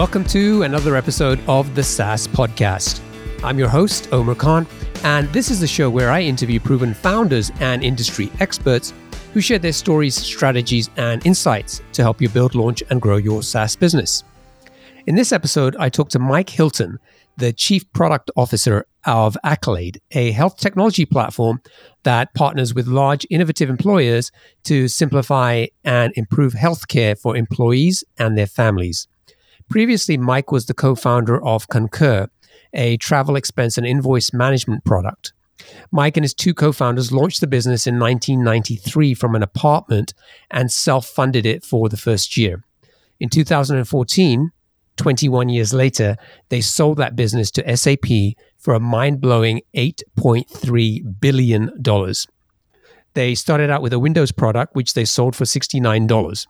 Welcome to another episode of the SaaS Podcast. I'm your host, Omer Khan, and this is the show where I interview proven founders and industry experts who share their stories, strategies, and insights to help you build, launch, and grow your SaaS business. In this episode, I talk to Mike Hilton, the Chief Product Officer of Accolade, a health technology platform that partners with large innovative employers to simplify and improve healthcare for employees and their families. Previously, Mike was the co founder of Concur, a travel expense and invoice management product. Mike and his two co founders launched the business in 1993 from an apartment and self funded it for the first year. In 2014, 21 years later, they sold that business to SAP for a mind blowing $8.3 billion. They started out with a Windows product, which they sold for $69,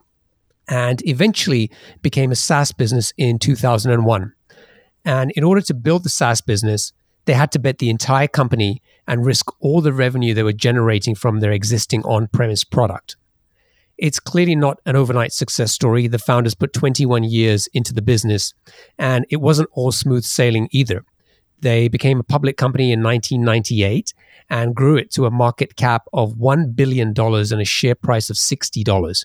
and eventually became a SaaS business in 2001. And in order to build the SaaS business, they had to bet the entire company and risk all the revenue they were generating from their existing on premise product. It's clearly not an overnight success story. The founders put 21 years into the business, and it wasn't all smooth sailing either. They became a public company in 1998 and grew it to a market cap of $1 billion and a share price of $60.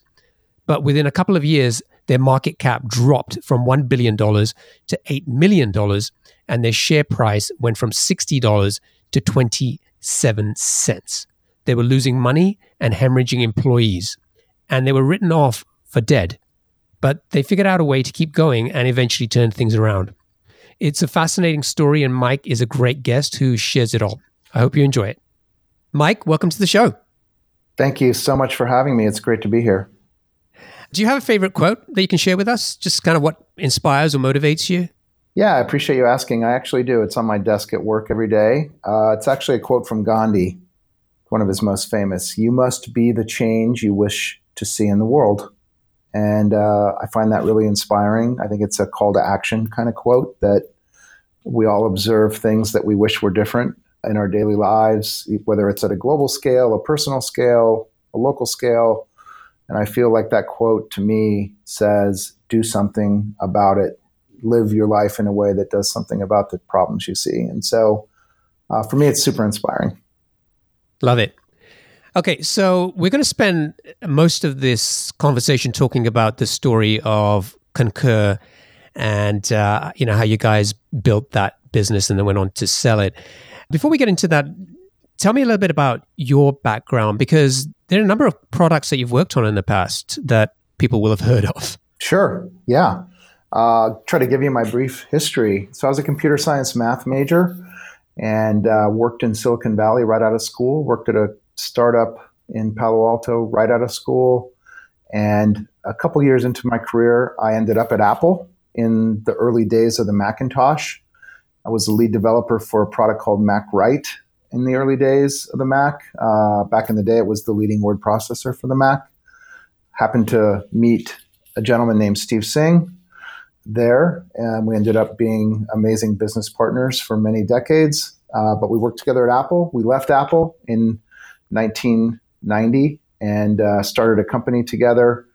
But within a couple of years, their market cap dropped from $1 billion to $8 million, and their share price went from $60 to 27 cents. They were losing money and hemorrhaging employees, and they were written off for dead. But they figured out a way to keep going and eventually turned things around. It's a fascinating story, and Mike is a great guest who shares it all. I hope you enjoy it. Mike, welcome to the show. Thank you so much for having me. It's great to be here. Do you have a favorite quote that you can share with us? Just kind of what inspires or motivates you? Yeah, I appreciate you asking. I actually do. It's on my desk at work every day. Uh, it's actually a quote from Gandhi, one of his most famous You must be the change you wish to see in the world. And uh, I find that really inspiring. I think it's a call to action kind of quote that we all observe things that we wish were different in our daily lives, whether it's at a global scale, a personal scale, a local scale and I feel like that quote to me says, do something about it, live your life in a way that does something about the problems you see. And so uh, for me, it's super inspiring. Love it. Okay, so we're going to spend most of this conversation talking about the story of Concur and uh, you know how you guys built that business and then went on to sell it. Before we get into that, tell me a little bit about your background because there are a number of products that you've worked on in the past that people will have heard of. Sure. Yeah. Uh, try to give you my brief history. So I was a computer science math major and uh, worked in Silicon Valley right out of school. Worked at a startup in Palo Alto right out of school. And a couple years into my career, I ended up at Apple in the early days of the Macintosh. I was the lead developer for a product called Mac Write, in the early days of the Mac. Uh, back in the day, it was the leading word processor for the Mac. Happened to meet a gentleman named Steve Singh there, and we ended up being amazing business partners for many decades. Uh, but we worked together at Apple. We left Apple in 1990 and uh, started a company together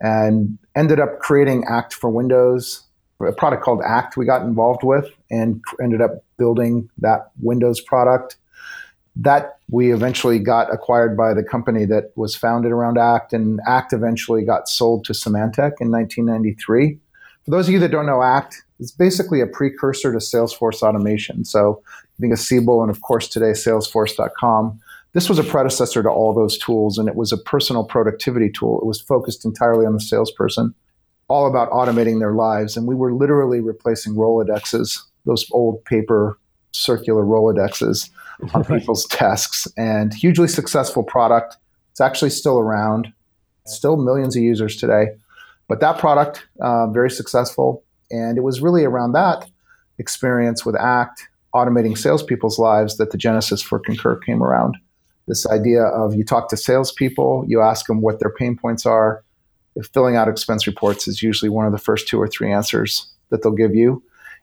and ended up creating Act for Windows, a product called Act we got involved with and ended up building that Windows product that we eventually got acquired by the company that was founded around ACT, and ACT eventually got sold to Symantec in 1993. For those of you that don't know ACT, it's basically a precursor to Salesforce automation. So I think of Siebel and of course today Salesforce.com. This was a predecessor to all those tools, and it was a personal productivity tool. It was focused entirely on the salesperson, all about automating their lives. And we were literally replacing Rolodexes, those old paper circular Rolodexes on people's desks and hugely successful product. It's actually still around, still millions of users today. But that product, uh, very successful. And it was really around that experience with ACT, automating salespeople's lives, that the genesis for Concur came around. This idea of you talk to salespeople, you ask them what their pain points are. If filling out expense reports is usually one of the first two or three answers that they'll give you.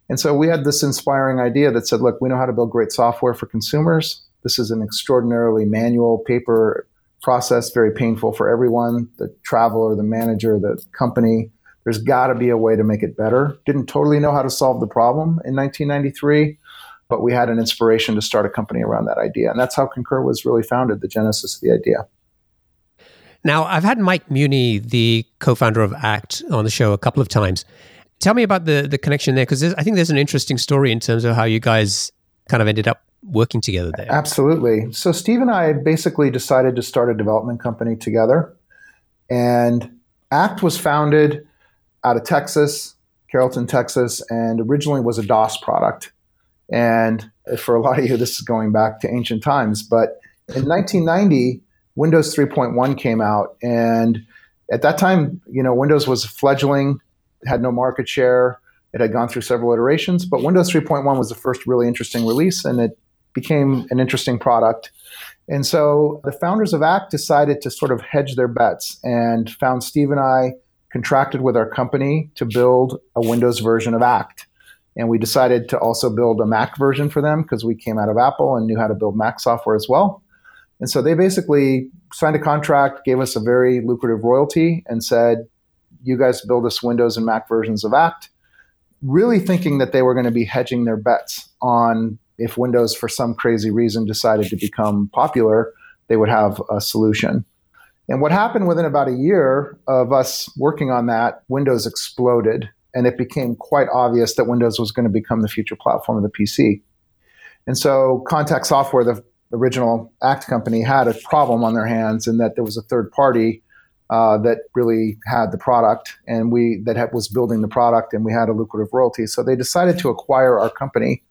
And so we had this inspiring idea that said, look, we know how to build great software for consumers. This is an extraordinarily manual paper process, very painful for everyone the traveler, the manager, the company, there's got to be a way to make it better. Didn't totally know how to solve the problem in 1993, but we had an inspiration to start a company around that idea. And that's how Concur was really founded, the genesis of the idea. Now, I've had Mike Muhney, the co founder of ACT, on the show a couple of times. Tell me about the, the connection there, because I think there's an interesting story in terms of how you guys kind of ended up working together there. Absolutely. So, Steve and I basically decided to start a development company together. And ACT was founded out of Texas, Carrollton, Texas, and originally was a DOS product. And for a lot of you, this is going back to ancient times. But in 1990, Windows 3.1 came out. And at that time, you know, Windows was fledgling, had no market share. It had gone through several iterations, but Windows 3.1 was the first really interesting release, and it became an interesting product. And so the founders of ACT decided to sort of hedge their bets and found Steve and I contracted with our company to build a Windows version of ACT. And we decided to also build a Mac version for them because we came out of Apple and knew how to build Mac software as well. And so they basically signed a contract, gave us a very lucrative royalty, and said, You guys build us Windows and Mac versions of ACT, really thinking that they were going to be hedging their bets on if Windows, for some crazy reason, decided to become popular, they would have a solution. And what happened within about a year of us working on that, Windows exploded, and it became quite obvious that Windows was going to become the future platform of the PC. And so, Contact Software, the original ACT company, had a problem on their hands in that there was a third party uh, that really had the product, and we that was building the product, and we had a lucrative royalty. So they decided to acquire our company,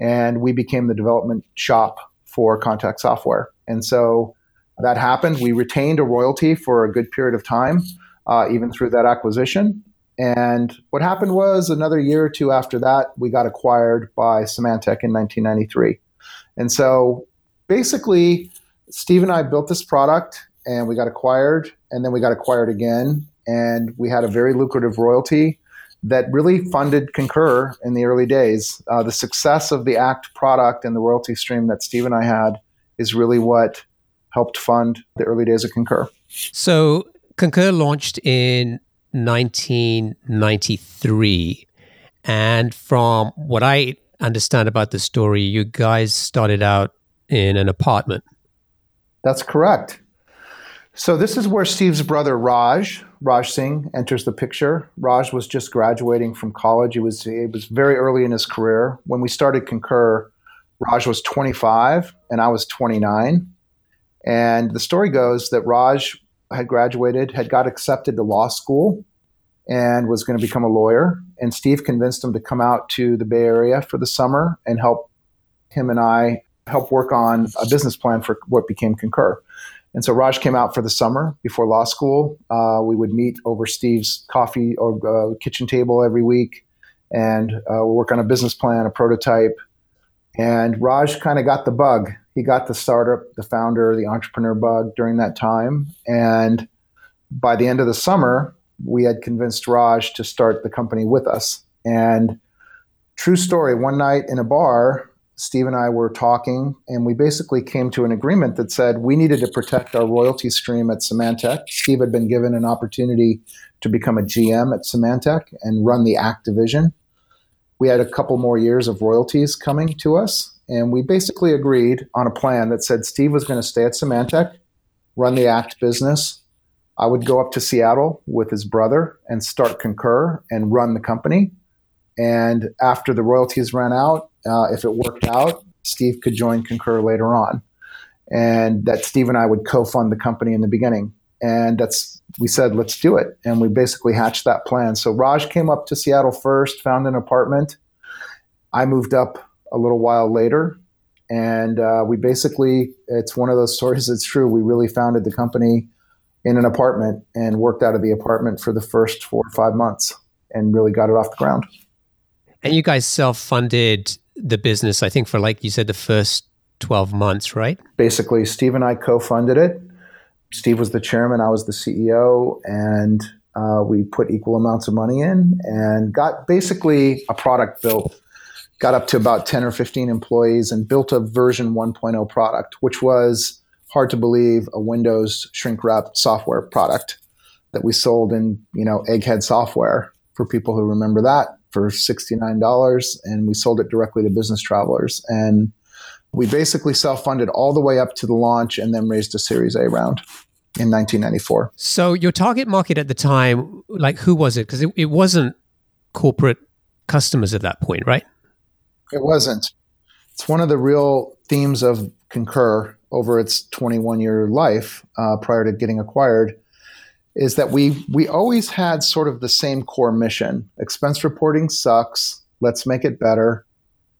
and we became the development shop for Contact Software. And so that happened. We retained a royalty for a good period of time, uh, even through that acquisition. And what happened was another year or two after that, we got acquired by Symantec in 1993. And so basically, Steve and I built this product and we got acquired, and then we got acquired again. And we had a very lucrative royalty that really funded Concur in the early days. Uh, the success of the ACT product and the royalty stream that Steve and I had is really what helped fund the early days of Concur. So Concur launched in 1993. And from what I understand about the story, you guys started out in an apartment. That's correct. So this is where Steve's brother Raj, Raj Singh, enters the picture. Raj was just graduating from college. He was he was very early in his career. When we started Concur, Raj was 25 and I was 29. And the story goes that Raj had graduated, had got accepted to law school, and was going to become a lawyer. And Steve convinced him to come out to the Bay Area for the summer and help him and I help work on a business plan for what became Concur. And so Raj came out for the summer before law school. Uh, we would meet over Steve's coffee or uh, kitchen table every week and uh, work on a business plan, a prototype. And Raj kind of got the bug he got the startup, the founder, the entrepreneur bug during that time. And by the end of the summer, we had convinced Raj to start the company with us. And true story, one night in a bar, Steve and I were talking, and we basically came to an agreement that said we needed to protect our royalty stream at Symantec. Steve had been given an opportunity to become a GM at Symantec and run the ACT division. We had a couple more years of royalties coming to us, and we basically agreed on a plan that said Steve was going to stay at Symantec, run the ACT business. I would go up to Seattle with his brother and start Concur and run the company. And after the royalties ran out, uh, if it worked out, Steve could join Concur later on. And that Steve and I would co fund the company in the beginning. And that's, we said, let's do it. And we basically hatched that plan. So Raj came up to Seattle first, found an apartment. I moved up a little while later. And uh, we basically, it's one of those stories that's true. We really founded the company in an apartment and worked out of the apartment for the first four or five months and really got it off the ground. And you guys self funded the business, I think, for like you said, the first 12 months, right? Basically, Steve and I co funded it. Steve was the chairman, I was the CEO, and uh, we put equal amounts of money in and got basically a product built got up to about 10 or 15 employees and built a version 1.0 product, which was hard to believe a Windows shrink wrapped software product. that we sold in, you know, Egghead software for people who remember that for $69 and we sold it directly to business travelers and we basically self-funded all the way up to the launch and then raised a series A round in 1994. So your target market at the time, like who was it? Because it, it wasn't corporate customers at that point, right? It wasn't. It's one of the real themes of Concur over its 21 year life uh, prior to getting acquired is that we we always had sort of the same core mission. Expense reporting sucks. Let's make it better.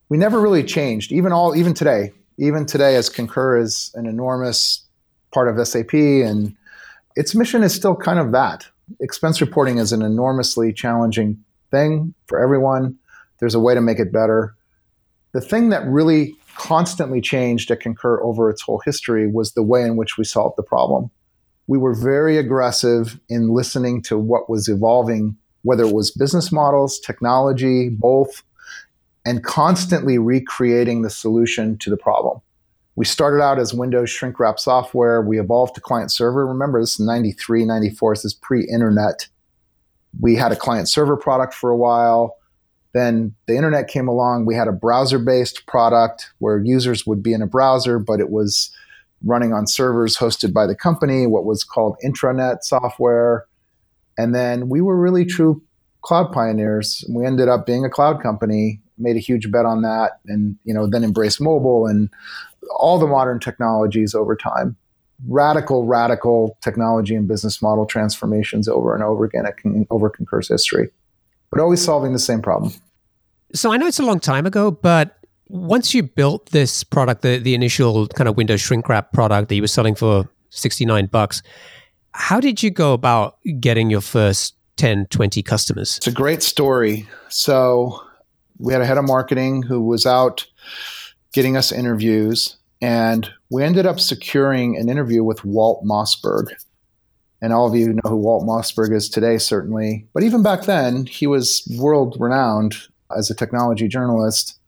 We never really changed, even all even today. Even today, as Concur is an enormous part of SAP, and its mission is still kind of that. Expense reporting is an enormously challenging thing for everyone. There's a way to make it better. The thing that really constantly changed at Concur over its whole history was the way in which we solved the problem. We were very aggressive in listening to what was evolving, whether it was business models, technology, both, and constantly recreating the solution to the problem. We started out as Windows shrink wrap software. We evolved to client server. Remember, this is 93, 94. This is pre internet. We had a client server product for a while. Then the internet came along. We had a browser based product where users would be in a browser, but it was running on servers hosted by the company, what was called intranet software. And then we were really true cloud pioneers. We ended up being a cloud company, made a huge bet on that, and you know then embraced mobile and all the modern technologies over time. Radical, radical technology and business model transformations over and over again over Concur's history but always solving the same problem. So I know it's a long time ago, but once you built this product, the, the initial kind of Windows shrink wrap product that you were selling for 69 bucks, how did you go about getting your first 10, 20 customers? It's a great story. So we had a head of marketing who was out getting us interviews, and we ended up securing an interview with Walt Mossberg and all of you know who Walt Mossberg is today, certainly. But even back then, he was world renowned as a technology journalist.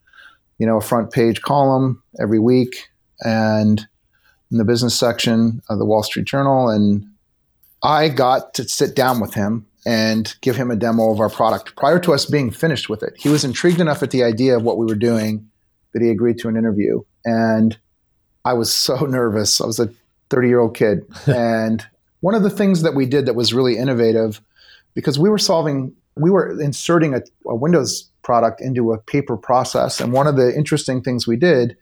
You know, a front page column every week, and in the business section of the Wall Street Journal. And I got to sit down with him and give him a demo of our product prior to us being finished with it. He was intrigued enough at the idea of what we were doing that he agreed to an interview. And I was so nervous. I was a 30 year old kid. and one of the things that we did that was really innovative, because we were solving, we were inserting a, a Windows product into a paper process. And one of the interesting things we did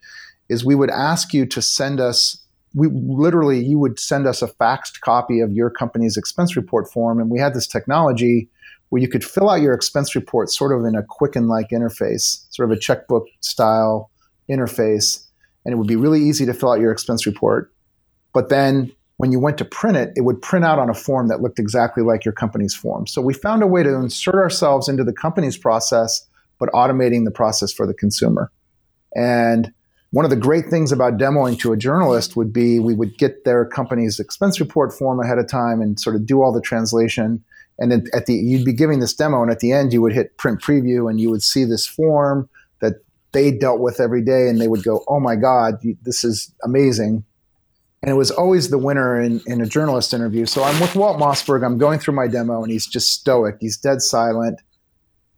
is we would ask you to send us we literally you would send us a faxed copy of your company's expense report form and we had this technology where you could fill out your expense report sort of in a quicken like interface sort of a checkbook style interface and it would be really easy to fill out your expense report but then when you went to print it, it would print out on a form that looked exactly like your company's form. So we found a way to insert ourselves into the company's process, but automating the process for the consumer. And one of the great things about demoing to a journalist would be we would get their company's expense report form ahead of time and sort of do all the translation. And then at the you'd be giving this demo, and at the end you would hit print preview, and you would see this form that they dealt with every day, and they would go, "Oh my God, this is amazing!" And it was always the winner in, in a journalist interview. So I'm with Walt Mossberg. I'm going through my demo, and he's just stoic. He's dead silent.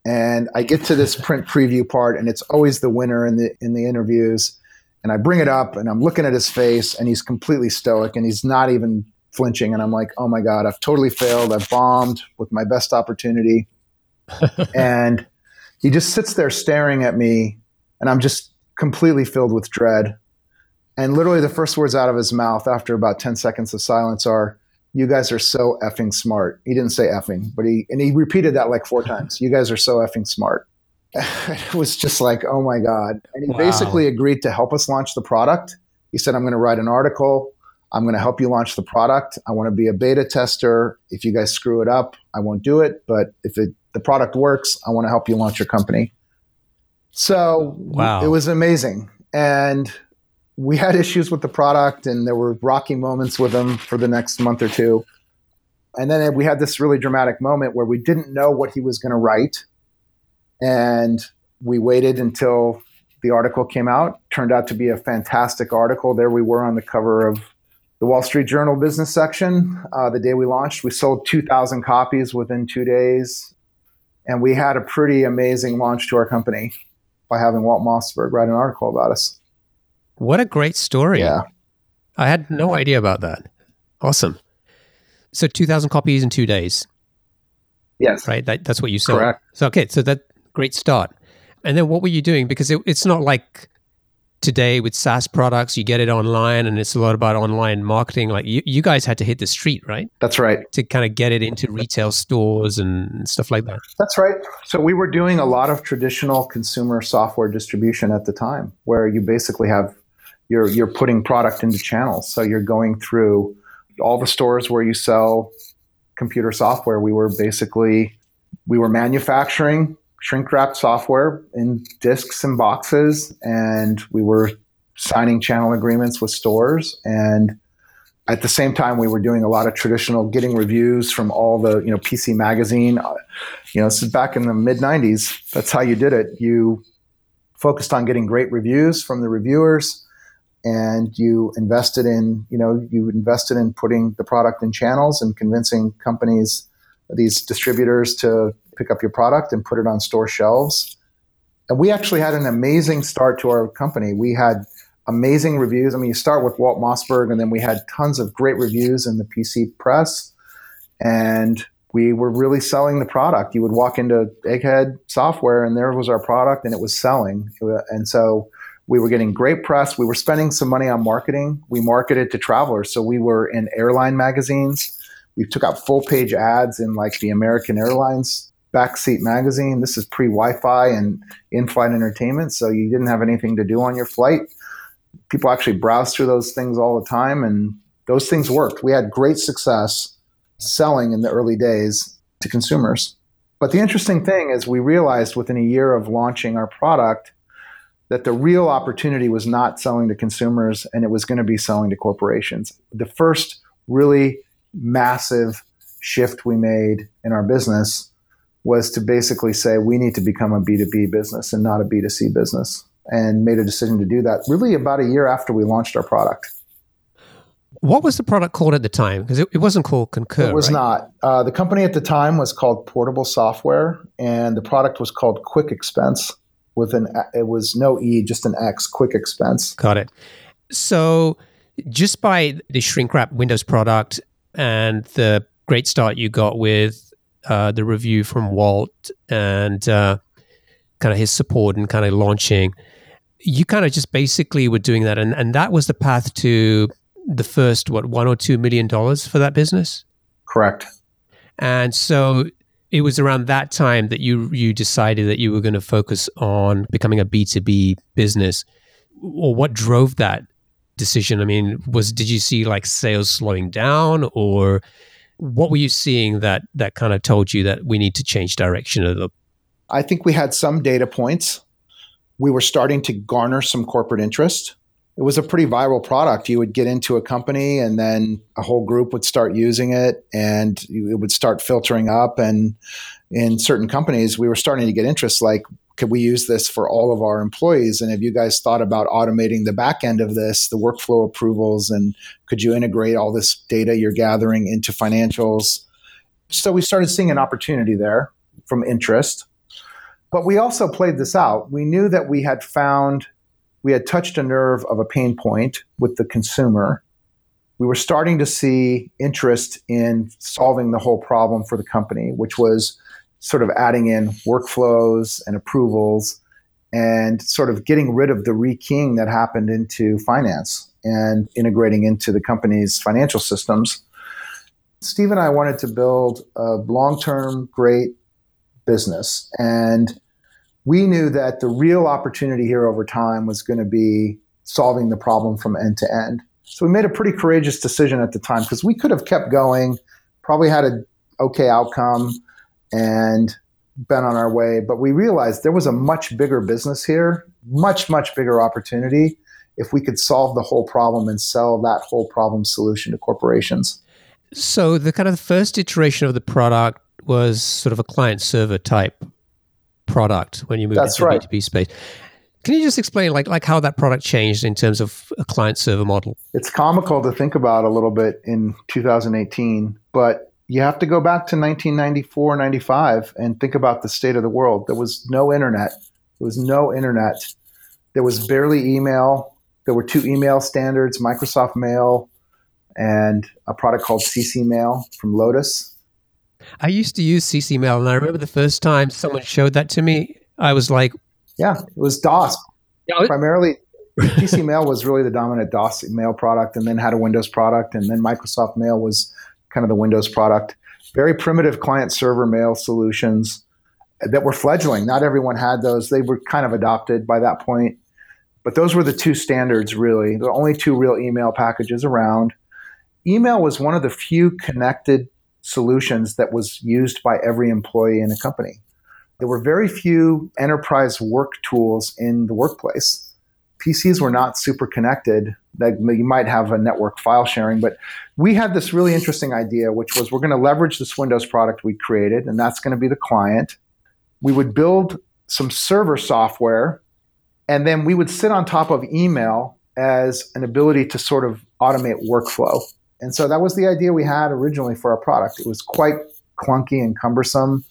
And I get to this print preview part, and it's always the winner in the in the interviews. And I bring it up, and I'm looking at his face, and he's completely stoic, and he's not even flinching. And I'm like, oh my god, I've totally failed. I've bombed with my best opportunity. and he just sits there staring at me, and I'm just completely filled with dread. And literally, the first words out of his mouth after about 10 seconds of silence are, You guys are so effing smart. He didn't say effing, but he, and he repeated that like four times. You guys are so effing smart. it was just like, Oh my God. And he wow. basically agreed to help us launch the product. He said, I'm going to write an article. I'm going to help you launch the product. I want to be a beta tester. If you guys screw it up, I won't do it. But if it, the product works, I want to help you launch your company. So wow. it was amazing. And we had issues with the product and there were rocky moments with them for the next month or two. And then we had this really dramatic moment where we didn't know what he was going to write. And we waited until the article came out. Turned out to be a fantastic article. There we were on the cover of the Wall Street Journal business section uh, the day we launched. We sold 2,000 copies within two days. And we had a pretty amazing launch to our company by having Walt Mossberg write an article about us. What a great story. Yeah. I had no idea about that. Awesome. So 2,000 copies in two days. Yes. Right? That, that's what you sold. Correct. So, okay. So that great start. And then what were you doing? Because it, it's not like today with SaaS products, you get it online and it's a lot about online marketing. Like you, you guys had to hit the street, right? That's right. To kind of get it into retail stores and stuff like that. That's right. So we were doing a lot of traditional consumer software distribution at the time where you basically have you're you're putting product into channels. So you're going through all the stores where you sell computer software. We were basically we were manufacturing shrink wrapped software in discs and boxes, and we were signing channel agreements with stores. And at the same time, we were doing a lot of traditional getting reviews from all the, you know, PC Magazine. Uh, you know, this is back in the mid 90s. That's how you did it. You focused on getting great reviews from the reviewers and you invested in you know you invested in putting the product in channels and convincing companies these distributors to pick up your product and put it on store shelves. And we actually had an amazing start to our company. We had amazing reviews. I mean, you start with Walt Mossberg, and then we had tons of great reviews in the PC press. And we were really selling the product. You would walk into Egghead Software, and there was our product, and it was selling. And so we were getting great press. We were spending some money on marketing. We marketed to travelers. So we were in airline magazines. We took out full page ads in like the American Airlines Backseat Magazine. This is pre Wi Fi and in flight entertainment, so you didn't have anything to do on your flight. People actually browse through those things all the time, and those things worked. We had great success selling in the early days to consumers. But the interesting thing is, we realized within a year of launching our product that the real opportunity was not selling to consumers and it was going to be selling to corporations. The first really massive shift we made in our business was to basically say we need to become a B2B business and not a B2C business, and made a decision to do that really about a year after we launched our product. What was the product called at the time? Because it, it, wasn't called Concur. It was right? not. Uh, the company at the time was called Portable Software, and the product was called QuickXpense. With an, it was no E, just an X. QuickXpense. Got it. So, just by the shrink wrap Windows product and the great start you got with uh, the review from Walt and uh, kind of his support and kind of launching, you kind of just basically were doing that, and and that was the path to the first what one or two million dollars for that business. Correct. And so it was around that time that you you decided that you were going to focus on becoming a B two B business, or what drove that decision? I mean, was did you see like sales slowing down, or what were you seeing that that kind of told you that we need to change direction of the I think we had some data points. We were starting to garner some corporate interest. It was a pretty viral product. You would get into a company and then a whole group would start using it and it would start filtering up. And in certain companies, we were starting to get interest like, could we use this for all of our employees? And have you guys thought about automating the back end of this, the workflow approvals, and could you integrate all this data you're gathering into financials? So we started seeing an opportunity there from interest. But we also played this out. We knew that we had found, we had touched a nerve of a pain point with the consumer. We were starting to see interest in solving the whole problem for the company, which was sort of adding in workflows and approvals and sort of getting rid of the rekeying that happened into finance and integrating into the company's financial systems. Steve and I wanted to build a long term, great business. And we knew that the real opportunity here over time was going to be solving the problem from end to end. So we made a pretty courageous decision at the time because we could have kept going, probably had an okay outcome, and been on our way. But we realized there was a much bigger business here, much, much bigger opportunity if we could solve the whole problem and sell that whole problem solution to corporations. So the kind of first iteration of the product was sort of a client server type product when you move That's into right. B2B space. Can you just explain like like how that product changed in terms of a client server model? It's comical to think about a little bit in 2018, but you have to go back to 1994, 95 and think about the state of the world. There was no internet. There was no internet. There was barely email. There were two email standards, Microsoft Mail and a product called CC Mail from Lotus. I used to use CC Mail, and I remember the first time someone showed that to me, I was like, "Yeah, it was DOS." Yeah, primarily, CC Mail was really the dominant DOS mail product, and then had a Windows product, and then Microsoft Mail was kind of the Windows product. Very primitive client server mail solutions that were fledgling. Not everyone had those. They were kind of adopted by that point. But those were the two standards, really. The only two real email packages around. Email was one of the few connected solutions that was used by every employee in a company. There were very few enterprise work tools in the workplace. PCs were not super connected. That you might have a network file sharing, but we had this really interesting idea, which was we're going to leverage this Windows product we created, and that's going to be the client. We would build some server software, and then we would sit on top of email as an ability to sort of automate workflow. And so that was the idea we had originally for our product. It was quite clunky and cumbersome.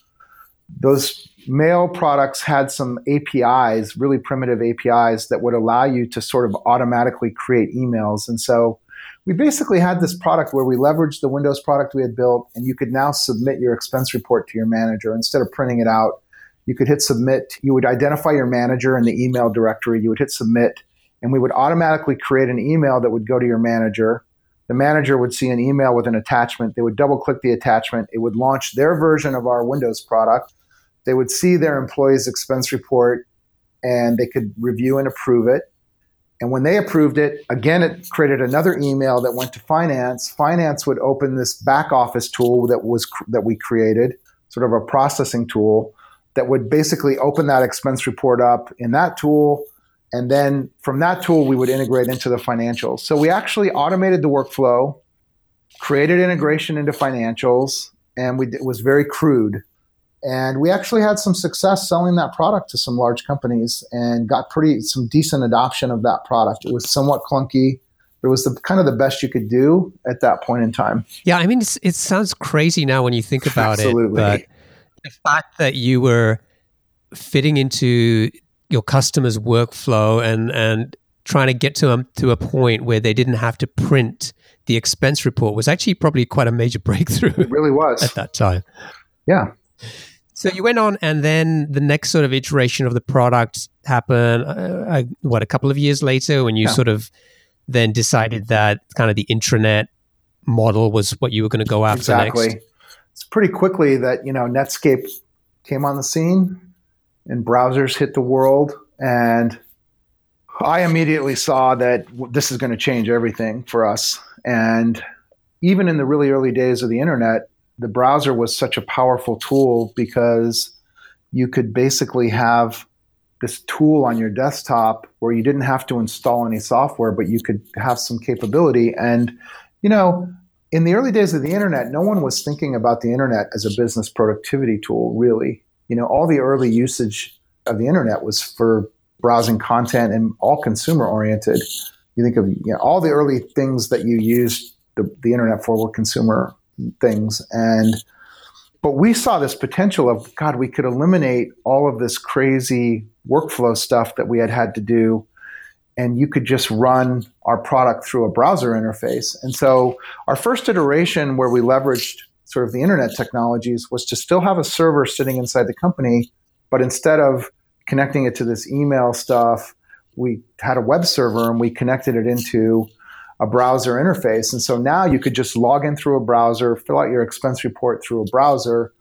Those mail products had some APIs, really primitive APIs that would allow you to sort of automatically create emails. And so we basically had this product where we leveraged the Windows product we had built, and you could now submit your expense report to your manager instead of printing it out. You could hit submit. You would identify your manager in the email directory. You would hit submit, and we would automatically create an email that would go to your manager the manager would see an email with an attachment. They would double click the attachment. It would launch their version of our Windows product. They would see their employee's expense report and they could review and approve it. And when they approved it, again, it created another email that went to finance. Finance would open this back office tool that was that we created, sort of a processing tool that would basically open that expense report up in that tool and then from that tool, we would integrate into the financials. So we actually automated the workflow, created integration into financials, and we, it was very crude. And we actually had some success selling that product to some large companies and got pretty some decent adoption of that product. It was somewhat clunky. It was the kind of the best you could do at that point in time. Yeah, I mean, it sounds crazy now when you think about Absolutely. it, but the fact that you were fitting into your customers' workflow and and trying to get to them to a point where they didn't have to print the expense report was actually probably quite a major breakthrough. It really was at that time. Yeah. So you went on, and then the next sort of iteration of the product happened. Uh, what a couple of years later, when you yeah. sort of then decided that kind of the intranet model was what you were going to go after exactly. next. It's pretty quickly that you know Netscape came on the scene and browsers hit the world. And I immediately saw that this is going to change everything for us. And even in the really early days of the internet, the browser was such a powerful tool because you could basically have this tool on your desktop where you didn't have to install any software, but you could have some capability. And, you know, in the early days of the internet, no one was thinking about the internet as a business productivity tool, really you know, all the early usage of the internet was for browsing content and all consumer oriented. You think of you know, all the early things that you used the, the internet for were consumer things. And but we saw this potential of God, we could eliminate all of this crazy workflow stuff that we had had to do, and you could just run our product through a browser interface. And so our first iteration, where we leveraged sort of the internet technologies was to still have a server sitting inside the company, but instead of connecting it to this email stuff, we had a web server and we connected it into a browser interface. And so now you could just log in through a browser, fill out your expense report through a browser,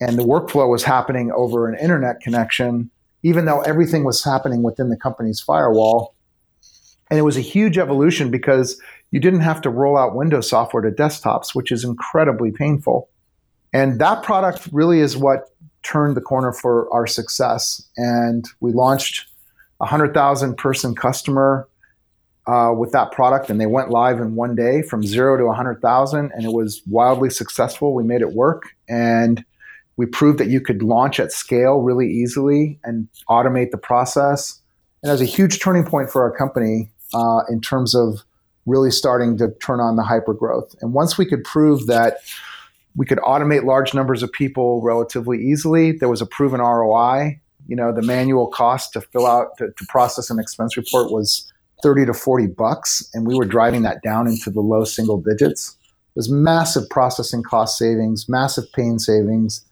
and the workflow was happening over an internet connection, even though everything was happening within the company's firewall. And it was a huge evolution because you didn't have to roll out Windows software to desktops, which is incredibly painful. And that product really is what turned the corner for our success. And we launched a 100,000 person customer uh, with that product, and they went live in one day from zero to 100,000, and it was wildly successful. We made it work, and we proved that you could launch at scale really easily and automate the process And that was a huge turning point for our company uh, in terms of really starting to turn on the hyper growth. And once we could prove that we could automate large numbers of people relatively easily, there was a proven ROI. You know, the manual cost to fill out to, to process an expense report was 30 to 40 bucks, and we were driving that down into the low single digits. There's massive processing cost savings, massive pain savings,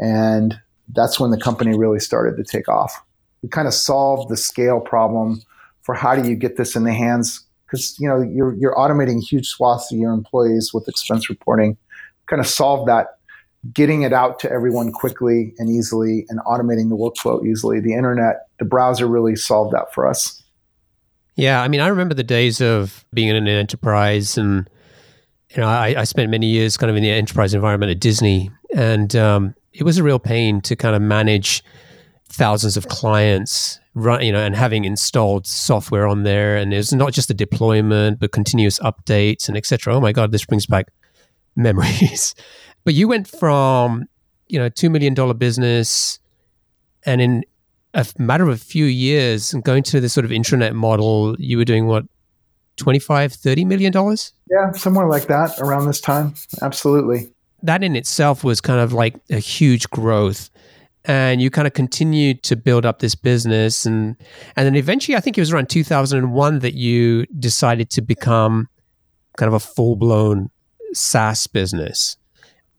and that's when the company really started to take off. We kind of solved the scale problem for how do you get this in the hands because you know you're you're automating huge swaths of your employees with expense reporting. Kind of solve that, getting it out to everyone quickly and easily, and automating the workflow easily. The internet, the browser really solved that for us. Yeah, I mean, I remember the days of being in an enterprise, and you know, I, I spent many years kind of in the enterprise environment at Disney, and um, it was a real pain to kind of manage thousands of clients run you know and having installed software on there and it's not just the deployment but continuous updates and etc oh my god this brings back memories. But you went from you know 2 million dollar business and in a matter of a few years and going to this sort of intranet model you were doing what 25 30 million dollars? Yeah somewhere like that around this time. Absolutely. That in itself was kind of like a huge growth and you kind of continued to build up this business and and then eventually I think it was around 2001 that you decided to become kind of a full-blown SaaS business.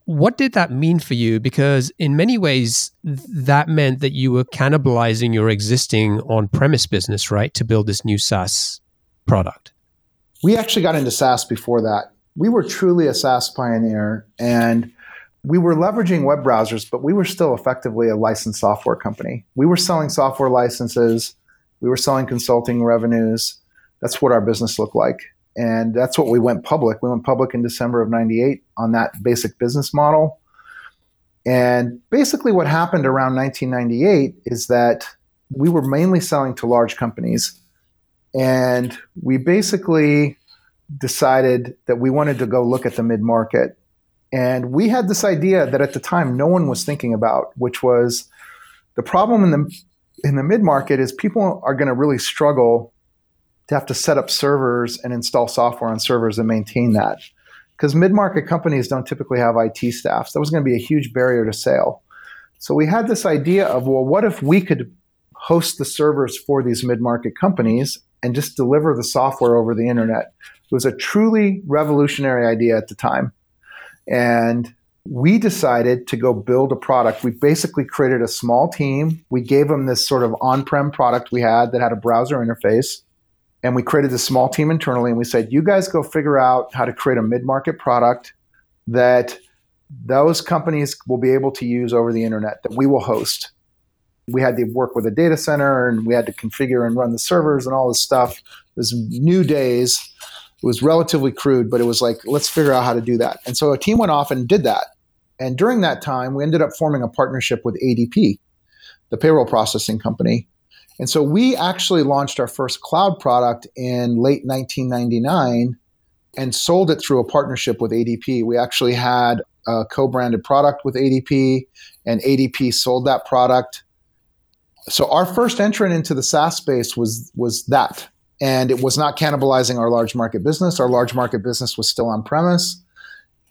What did that mean for you because in many ways that meant that you were cannibalizing your existing on-premise business, right, to build this new SaaS product. We actually got into SaaS before that. We were truly a SaaS pioneer and we were leveraging web browsers, but we were still effectively a licensed software company. We were selling software licenses, we were selling consulting revenues. That's what our business looked like. And that's what we went public. We went public in December of 98 on that basic business model. And basically, what happened around 1998 is that we were mainly selling to large companies. And we basically decided that we wanted to go look at the mid market and we had this idea that at the time no one was thinking about, which was the problem in the in the mid market is people are going to really struggle to have to set up servers and install software on servers and maintain that. Because mid market companies don't typically have IT staffs. That was going to be a huge barrier to sale. So we had this idea of, well, what if we could host the servers for these mid market companies and just deliver the software over the internet? It was a truly revolutionary idea at the time. And we decided to go build a product. We basically created a small team. We gave them this sort of on prem product we had that had a browser interface. And we created this small team internally. And we said, you guys go figure out how to create a mid market product that those companies will be able to use over the internet that we will host. We had to work with a data center and we had to configure and run the servers and all this stuff. Was new days it was relatively crude, but it was like, let's figure out how to do that. And so a team went off and did that. And during that time, we ended up forming a partnership with ADP, the payroll processing company. And so we actually launched our first cloud product in late 1999 and sold it through a partnership with ADP. We actually had a co branded product with ADP, and ADP sold that product. So our first entrant into the SaaS space was, was that and it was not cannibalizing our large market business. Our large market business was still on premise.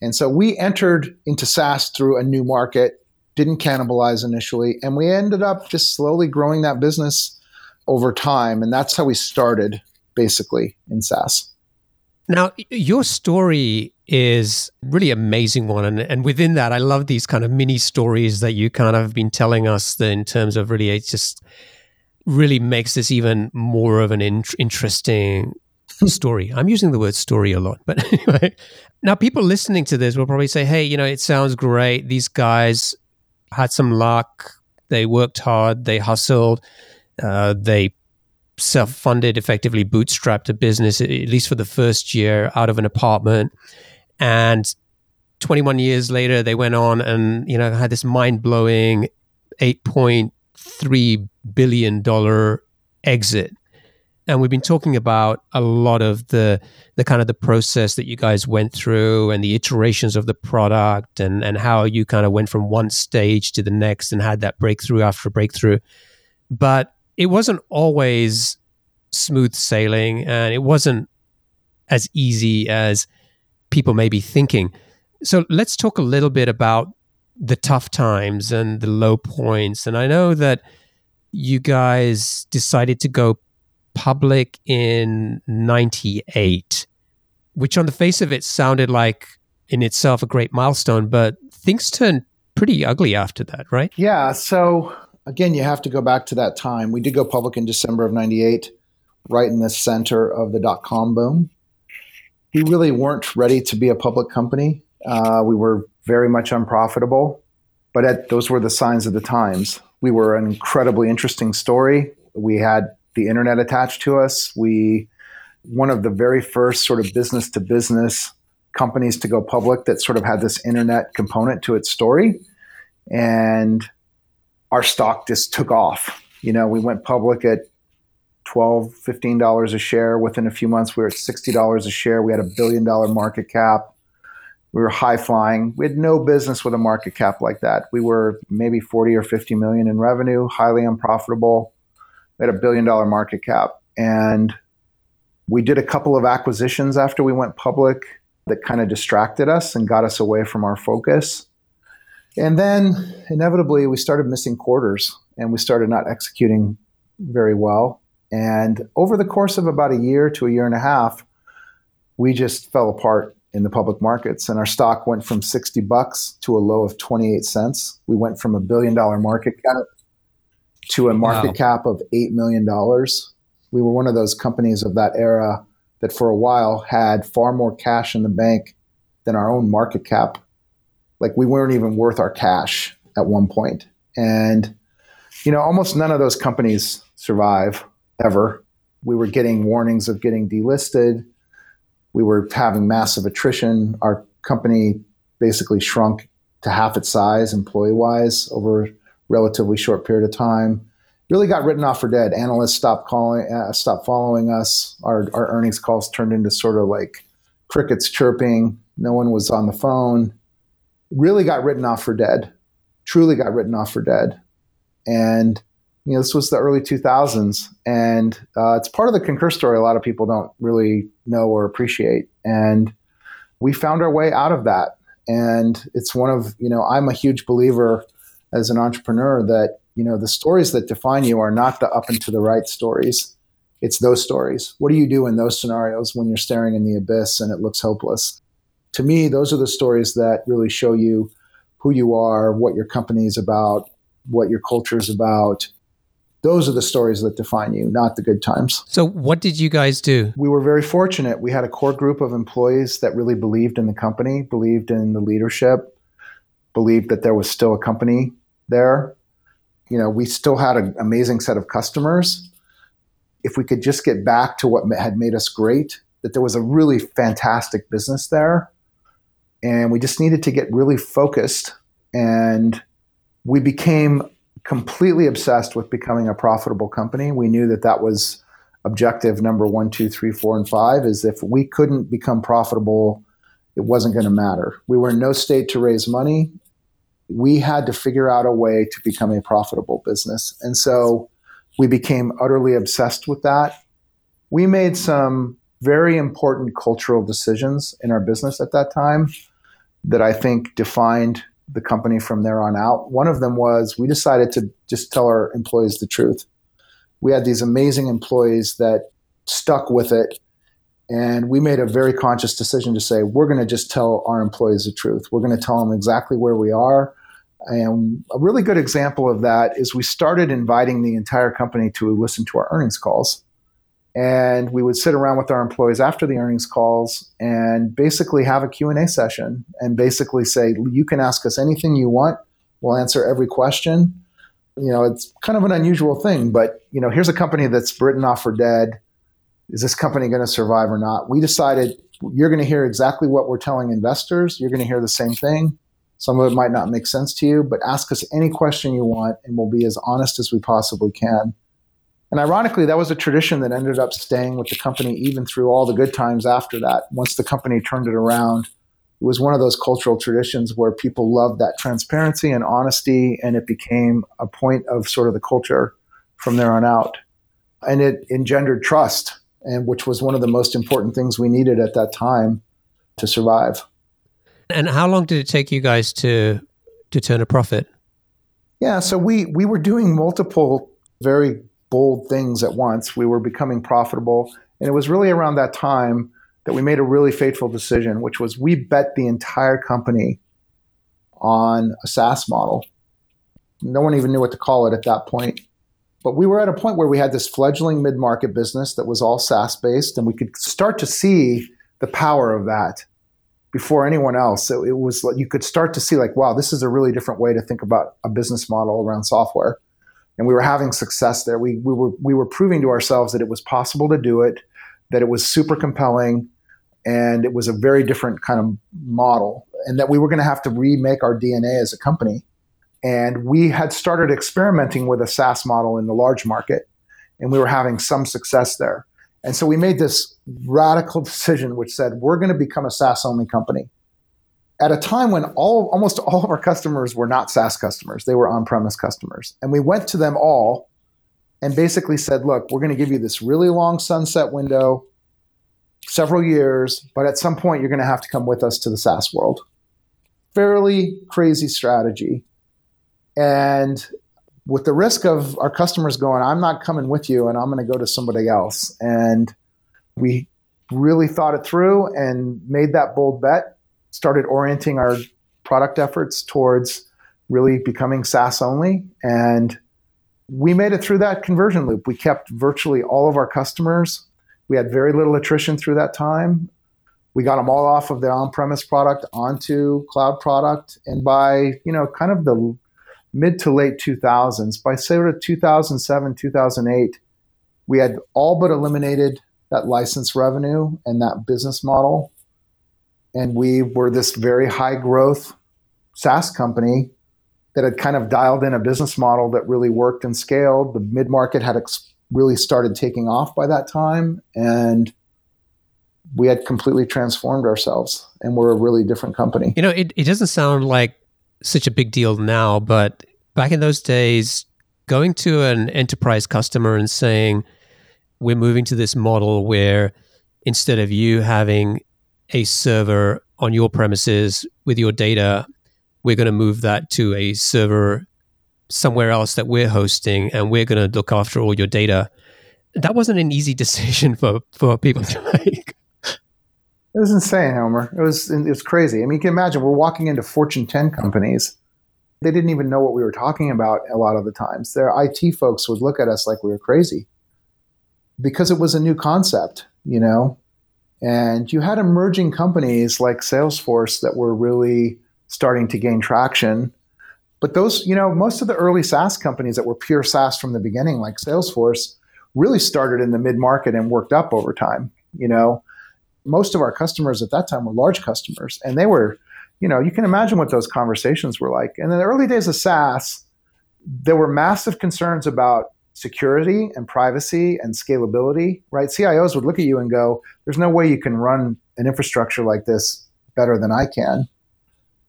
And so we entered into SaaS through a new market, didn't cannibalize initially, and we ended up just slowly growing that business over time. And that's how we started basically in SaaS. Now, your story is really amazing one. And, and within that, I love these kind of mini stories that you kind of have been telling us in terms of really it's just really makes this even more of an in- interesting story. I'm using the word story a lot, but anyway. Now, people listening to this will probably say, hey, you know, it sounds great. These guys had some luck. They worked hard. They hustled. Uh, they self funded, effectively bootstrapped a business, at least for the first year, out of an apartment. And 21 years later, they went on and, you know, had this mind blowing 8.3 billion dollar exit and we've been talking about a lot of the the kind of the process that you guys went through and the iterations of the product and and how you kind of went from one stage to the next and had that breakthrough after breakthrough but it wasn't always smooth sailing and it wasn't as easy as people may be thinking. So let's talk a little bit about the tough times and the low points. And I know that you guys decided to go public in 98, which on the face of it sounded like in itself a great milestone, but things turned pretty ugly after that, right? Yeah. So again, you have to go back to that time. We did go public in December of 98, right in the center of the dot com boom. We really weren't ready to be a public company. Uh, we were very much unprofitable, but at, those were the signs of the times. We were an incredibly interesting story. We had the internet attached to us. We one of the very first sort of business to business companies to go public that sort of had this internet component to its story. And our stock just took off. You know, we went public at 12 $15 a share. Within a few months, we were at $60 a share. We had a billion dollar market cap. We were high flying. We had no business with a market cap like that. We were maybe 40 or 50 million in revenue, highly unprofitable. We had a billion dollar market cap. And we did a couple of acquisitions after we went public that kind of distracted us and got us away from our focus. And then inevitably, we started missing quarters and we started not executing very well. And over the course of about a year to a year and a half, we just fell apart in the public markets and our stock went from 60 bucks to a low of 28 cents. We went from a billion dollar market cap to a market wow. cap of $8 million. We were one of those companies of that era that for a while had far more cash in the bank than our own market cap like we weren't even worth our cash at one point. And, you know, almost none of those companies survive ever. We were getting warnings of getting delisted. We were having massive attrition. Our company basically shrunk to half its size employee wise over a relatively short period of time. Really got written off for dead. Analysts stopped calling, uh, stopped following us. Our, our earnings calls turned into sort of like crickets chirping. No one was on the phone really got written off for dead, truly got written off for dead. And, you know, this was the early 2000s. And uh, it's part of the Concur story a lot of people don't really know or appreciate. And we found our way out of that. And it's one of, you know, I'm a huge believer as an entrepreneur that, you know, the stories that define you are not the up and to the right stories. It's those stories. What do you do in those scenarios when you're staring in the abyss and it looks hopeless? to me, those are the stories that really show you who you are, what your company is about, what your culture is about. Those are the stories that define you, not the good times. So, what did you guys do? We were very fortunate. We had a core group of employees that really believed in the company, believed in the leadership, believed that there was still a company there. You know, we still had an amazing set of customers. If we could just get back to what had made us great, that there was a really fantastic business there and we just needed to get really focused and we became completely obsessed with becoming a profitable company. We knew that that was objective number one two three four and five is if we couldn't become profitable it wasn't going to matter. We were in no state to raise money. We had to figure out a way to become a profitable business. And so we became utterly obsessed with that. We made some very important cultural decisions in our business at that time that I think defined the company from there on out. One of them was we decided to just tell our employees the truth. We had these amazing employees that stuck with it. And we made a very conscious decision to say, we're going to just tell our employees the truth. We're going to tell them exactly where we are. And a really good example of that is we started inviting the entire company to listen to our earnings calls and we would sit around with our employees after the earnings calls and basically have a q&a session and basically say you can ask us anything you want. We'll answer every question. You know it's kind of an unusual thing but you know here's a company that's written off for dead. Is this company going to survive or not? We decided you're going to hear exactly what we're telling investors. You're going to hear the same thing. Some of it might not make sense to you but ask us any question you want and we'll be as honest as we possibly can and ironically, that was a tradition that ended up staying with the company even through all the good times after that. Once the company turned it around, it was one of those cultural traditions where people loved that transparency and honesty, and it became a point of sort of the culture from there on out. And it engendered trust, and which was one of the most important things we needed at that time to survive. And how long did it take you guys to to turn a profit? Yeah, so we we were doing multiple very bold things at once. We were becoming profitable, and it was really around that time that we made a really fateful decision, which was we bet the entire company on a SaaS model. No one even knew what to call it at that point. But we were at a point where we had this fledgling mid market business that was all SaaS based, and we could start to see the power of that before anyone else. So it was like you could start to see, like, wow, this is a really different way to think about a business model around software. And we were having success there. We, we, were, we were proving to ourselves that it was possible to do it, that it was super compelling, and it was a very different kind of model, and that we were going to have to remake our DNA as a company. And we had started experimenting with a SaaS model in the large market, and we were having some success there. And so we made this radical decision, which said we're going to become a SaaS only company. At a time when all almost all of our customers were not SaaS customers, they were on premise customers. And we went to them all and basically said, look, we're going to give you this really long sunset window several years, but at some point you're going to have to come with us to the SaaS world. Fairly crazy strategy. And with the risk of our customers going, I'm not coming with you and I'm going to go to somebody else. And we really thought it through and made that bold bet, started orienting our product efforts towards really becoming SaaS only. And we made it through that conversion loop. We kept virtually all of our customers we had very little attrition through that time. We got them all off of their on-premise product onto cloud product, and by you know kind of the mid to late 2000s, by of 2007, 2008, we had all but eliminated that license revenue and that business model, and we were this very high growth SaaS company that had kind of dialed in a business model that really worked and scaled. The mid market had ex- really started taking off by that time. And we had completely transformed ourselves and we're a really different company. You know, it, it doesn't sound like such a big deal now, but back in those days, going to an enterprise customer and saying, we're moving to this model where instead of you having a server on your premises with your data, we're going to move that to a server somewhere else that we're hosting and we're going to look after all your data. That wasn't an easy decision for, for people to make. It was insane, Omer. It was it was crazy. I mean, you can imagine we're walking into Fortune 10 companies. They didn't even know what we were talking about a lot of the times. Their IT folks would look at us like we were crazy because it was a new concept, you know. And you had emerging companies like Salesforce that were really starting to gain traction but those, you know, most of the early SaaS companies that were pure SaaS from the beginning, like Salesforce, really started in the mid market and worked up over time. You know, most of our customers at that time were large customers, and they were, you know, you can imagine what those conversations were like. And in the early days of SaaS, there were massive concerns about security and privacy and scalability, right? CIOs would look at you and go, there's no way you can run an infrastructure like this better than I can.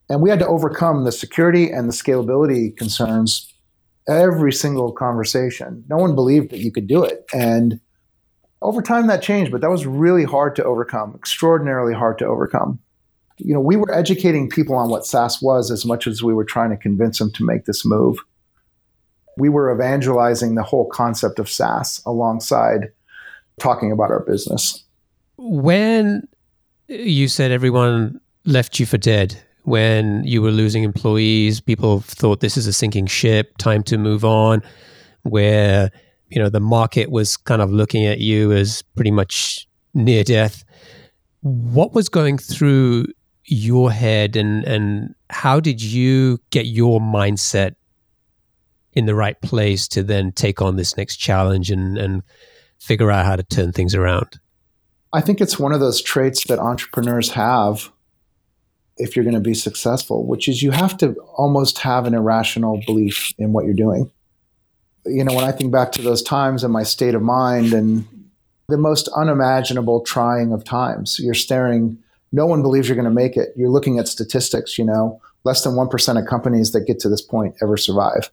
And we had to overcome the security and the scalability concerns every single conversation. No one believed that you could do it. And over time that changed, but that was really hard to overcome, extraordinarily hard to overcome. You know, we were educating people on what SaaS was as much as we were trying to convince them to make this move. We were evangelizing the whole concept of SaaS alongside talking about our business. When you said everyone left you for dead, when you were losing employees, people thought this is a sinking ship, time to move on, where you know the market was kind of looking at you as pretty much near death. What was going through your head and and how did you get your mindset in the right place to then take on this next challenge and and figure out how to turn things around? I think it's one of those traits that entrepreneurs have if you're going to be successful, which is you have to almost have an irrational belief in what you're doing. You know, when I think back to those times and my state of mind and the most unimaginable trying of times, you're staring, no one believes you're going to make it. You're looking at statistics, you know, less than 1% of companies that get to this point ever survive.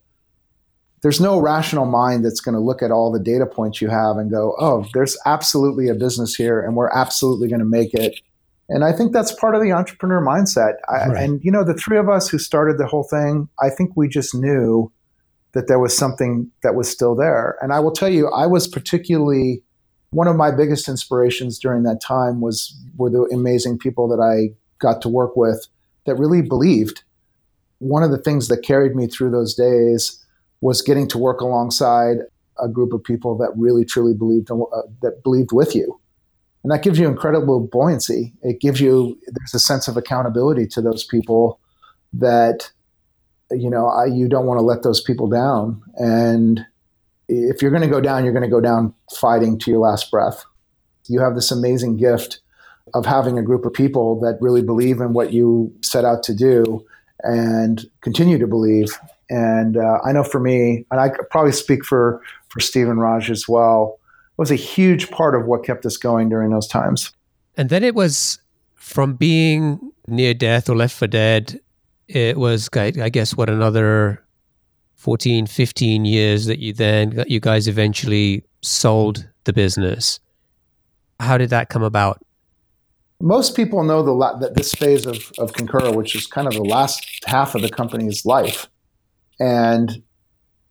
There's no rational mind that's going to look at all the data points you have and go, oh, there's absolutely a business here and we're absolutely going to make it. And I think that's part of the entrepreneur mindset. I, right. And, you know, the three of us who started the whole thing, I think we just knew that there was something that was still there. And I will tell you, I was particularly one of my biggest inspirations during that time was were the amazing people that I got to work with that really believed. One of the things that carried me through those days was getting to work alongside a group of people that really truly believed uh, that believed with you. And that gives you incredible buoyancy. It gives you there's a sense of accountability to those people that you know I, you don't want to let those people down and if you're going to go down, you're going to go down fighting to your last breath. You have this amazing gift of having a group of people that really believe in what you set out to do and continue to believe. And uh, I know for me, and I could probably speak for for Steve and Raj as well, was a huge part of what kept us going during those times. And then it was from being near death or left for dead. It was, I guess, what another 14, 15 years that you then, that you guys eventually sold the business. How did that come about? Most people know the that this phase of, of Concur, which is kind of the last half of the company's life. And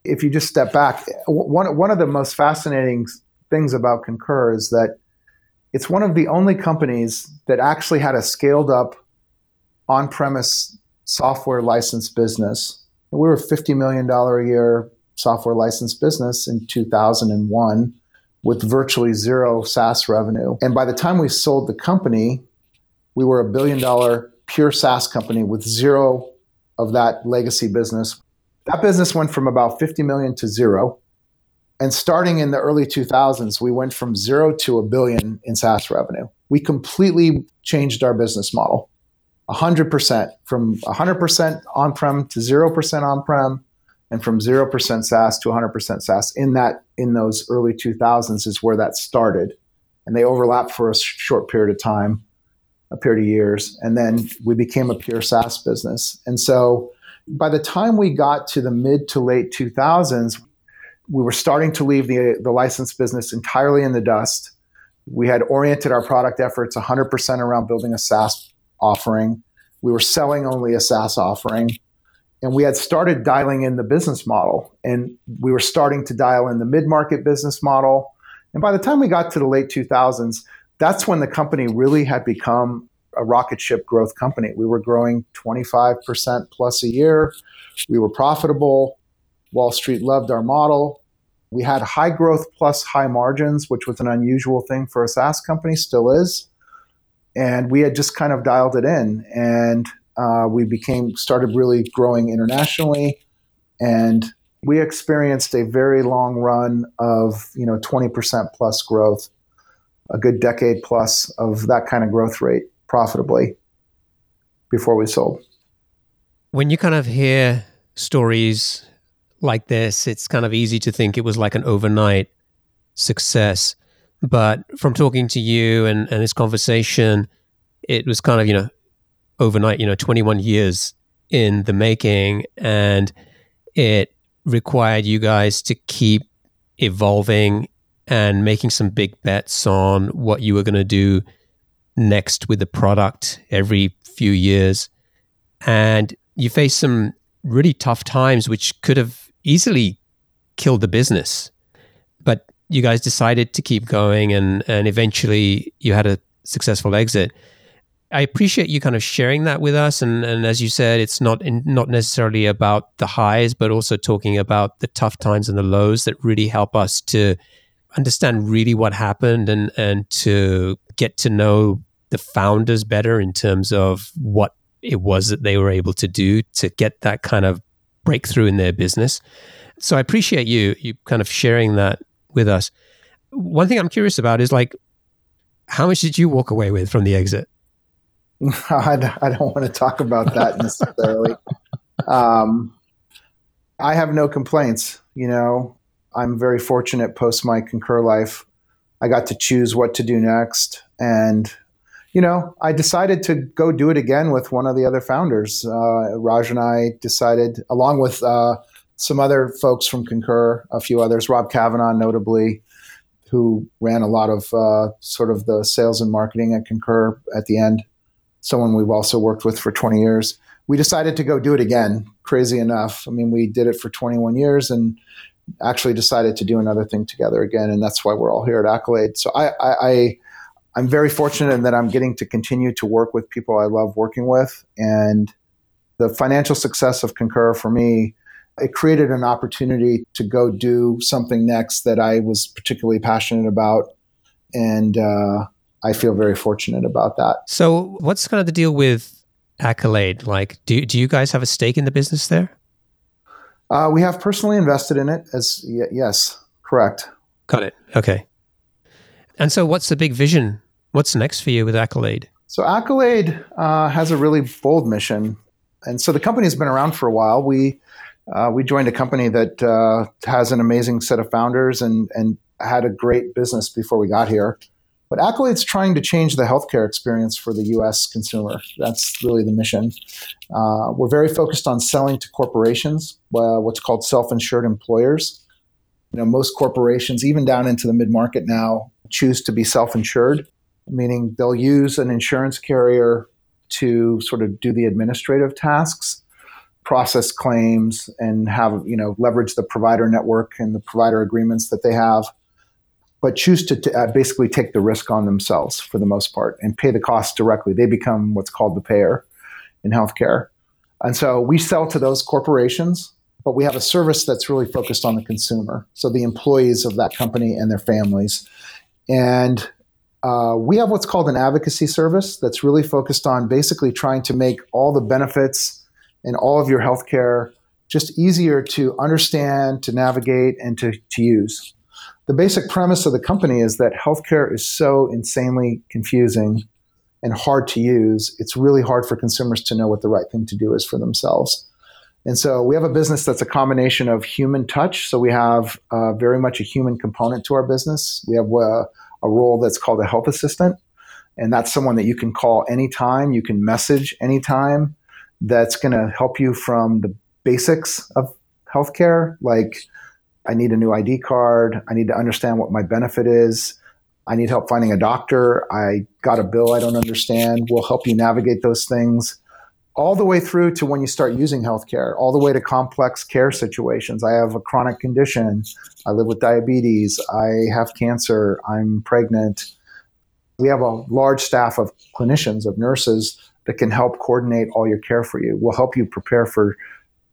if you just step back, one, one of the most fascinating things about Concur is that it's one of the only companies that actually had a scaled up on premise software license business we were a $50 million a year software license business in 2001 with virtually zero SaaS revenue. And by the time we sold the company, we were a billion dollar pure SaaS company with zero of that legacy business. That business went from about 50 million to zero. And starting in the early 2000s, we went from zero to a billion in SaaS revenue. We completely changed our business model. 100% from 100% on-prem to 0% on-prem and from 0% SaaS to 100% SaaS in that in those early 2000s is where that started and they overlapped for a short period of time a period of years and then we became a pure SaaS business and so by the time we got to the mid to late 2000s we were starting to leave the, the license business entirely in the dust we had oriented our product efforts 100% around building a SaaS offering. We were selling only a SaaS offering. And we had started dialing in the business model. And we were starting to dial in the mid market business model. And by the time we got to the late 2000s, that's when the company really had become a rocket ship growth company. We were growing 25% plus a year. We were profitable. Wall Street loved our model. We had high growth plus high margins, which was an unusual thing for a SaaS company, still is and we had just kind of dialed it in and uh, we became started really growing internationally and we experienced a very long run of you know 20% plus growth a good decade plus of that kind of growth rate profitably before we sold when you kind of hear stories like this it's kind of easy to think it was like an overnight success but from talking to you and, and this conversation, it was kind of, you know, overnight, you know, 21 years in the making. And it required you guys to keep evolving and making some big bets on what you were going to do next with the product every few years. And you faced some really tough times, which could have easily killed the business. But you guys decided to keep going and and eventually you had a successful exit. I appreciate you kind of sharing that with us and and as you said it's not in, not necessarily about the highs but also talking about the tough times and the lows that really help us to understand really what happened and and to get to know the founders better in terms of what it was that they were able to do to get that kind of breakthrough in their business. So I appreciate you you kind of sharing that with us. One thing I'm curious about is like, how much did you walk away with from the exit? I, don't want to talk about that necessarily. um, I have no complaints. You know, I'm very fortunate post my concur life. I got to choose what to do next. And, you know, I decided to go do it again with one of the other founders. Uh, Raj and I decided, along with uh, some other folks from Concur, a few others, Rob Kavanaugh, notably, who ran a lot of uh, sort of the sales and marketing at Concur at the end. Someone we've also worked with for 20 years. We decided to go do it again. Crazy enough. I mean, we did it for 21 years and actually decided to do another thing together again, and that's why we're all here at Accolade. So I, I, I I'm very fortunate in that I'm getting to continue to work with people I love working with, and the financial success of Concur for me it created an opportunity to go do something next that I was particularly passionate about. And uh, I feel very fortunate about that. So, what's kind of the deal with Accolade? Like, do, do you guys have a stake in the business there? Uh, we have personally invested in it as y- yes, correct. Got it. Okay. And so, what's the big vision? What's next for you with Accolade? So, Accolade uh, has a really bold mission. And so, the company has been around for a while. We uh, we joined a company that uh, has an amazing set of founders and, and had a great business before we got here. But Accolade's trying to change the healthcare experience for the US consumer. That's really the mission. Uh, we're very focused on selling to corporations, uh, what's called self insured employers. You know, most corporations, even down into the mid market now, choose to be self insured, meaning they'll use an insurance carrier to sort of do the administrative tasks process claims and have you know leverage the provider network and the provider agreements that they have but choose to, to uh, basically take the risk on themselves for the most part and pay the costs directly. They become what's called the payer in healthcare. And so we sell to those corporations but we have a service that's really focused on the consumer. So the employees of that company and their families and uh, we have what's called an advocacy service that's really focused on basically trying to make all the benefits and all of your healthcare just easier to understand, to navigate, and to, to use. The basic premise of the company is that healthcare is so insanely confusing and hard to use. It's really hard for consumers to know what the right thing to do is for themselves. And so we have a business that's a combination of human touch. So we have uh, very much a human component to our business. We have uh, a role that's called a health assistant, and that's someone that you can call anytime, you can message anytime that's going to help you from the basics of healthcare, like I need a new ID card, I need to understand what my benefit is, I need help finding a doctor, I got a bill I don't understand. We'll help you navigate those things. All the way through to when you start using healthcare, all the way to complex care situations. I have a chronic condition. I live with diabetes. I have cancer. I'm pregnant. We have a large staff of clinicians, of nurses that can help coordinate all your care for you. We'll help you prepare for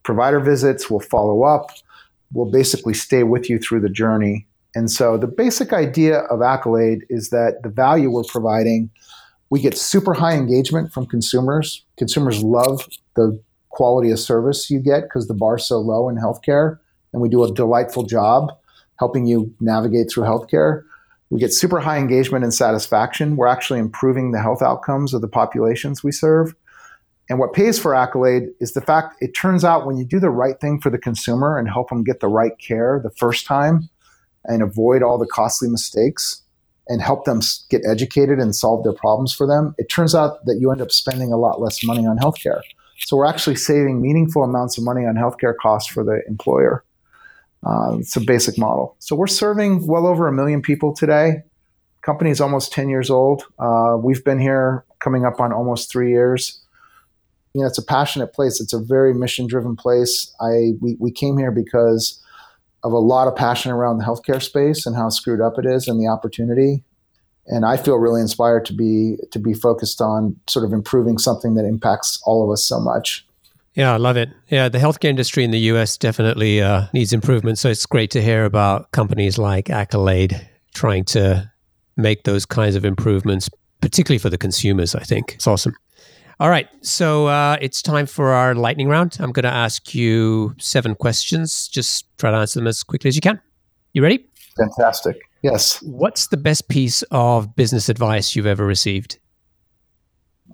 provider visits, we'll follow up, we'll basically stay with you through the journey. And so the basic idea of Accolade is that the value we're providing, we get super high engagement from consumers. Consumers love the quality of service you get because the bar's so low in healthcare, and we do a delightful job helping you navigate through healthcare. We get super high engagement and satisfaction. We're actually improving the health outcomes of the populations we serve. And what pays for Accolade is the fact it turns out when you do the right thing for the consumer and help them get the right care the first time and avoid all the costly mistakes and help them get educated and solve their problems for them, it turns out that you end up spending a lot less money on healthcare. So we're actually saving meaningful amounts of money on healthcare costs for the employer. Uh, it's a basic model. So we're serving well over a million people today. Company is almost 10 years old. Uh, we've been here coming up on almost three years. You know, it's a passionate place. It's a very mission driven place. I we, we came here because of a lot of passion around the healthcare space and how screwed up it is and the opportunity. And I feel really inspired to be to be focused on sort of improving something that impacts all of us so much. Yeah, I love it. Yeah, the healthcare industry in the US definitely uh, needs improvement. So it's great to hear about companies like Accolade trying to make those kinds of improvements, particularly for the consumers, I think. It's awesome. All right. So uh, it's time for our lightning round. I'm going to ask you seven questions. Just try to answer them as quickly as you can. You ready? Fantastic. Yes. What's the best piece of business advice you've ever received?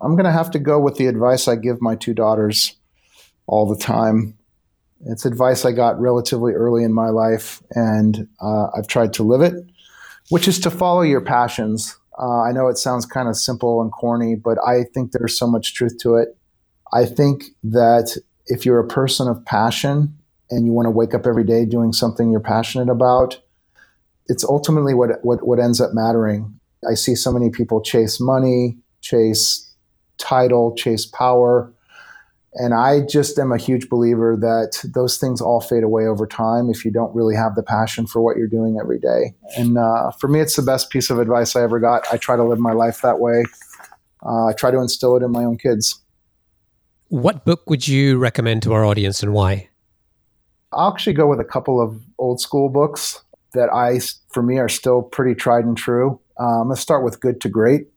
I'm going to have to go with the advice I give my two daughters all the time. It's advice I got relatively early in my life, and uh, I've tried to live it, which is to follow your passions. Uh, I know it sounds kind of simple and corny, but I think there's so much truth to it. I think that if you're a person of passion and you want to wake up every day doing something you're passionate about, it's ultimately what, what, what ends up mattering. I see so many people chase money, chase title, chase power. And I just am a huge believer that those things all fade away over time if you don't really have the passion for what you're doing every day. And uh, for me, it's the best piece of advice I ever got. I try to live my life that way. Uh, I try to instill it in my own kids. What book would you recommend to our audience and why? I'll actually go with a couple of old school books that I, for me, are still pretty tried and true. Uh, I'm going to start with Good to Great,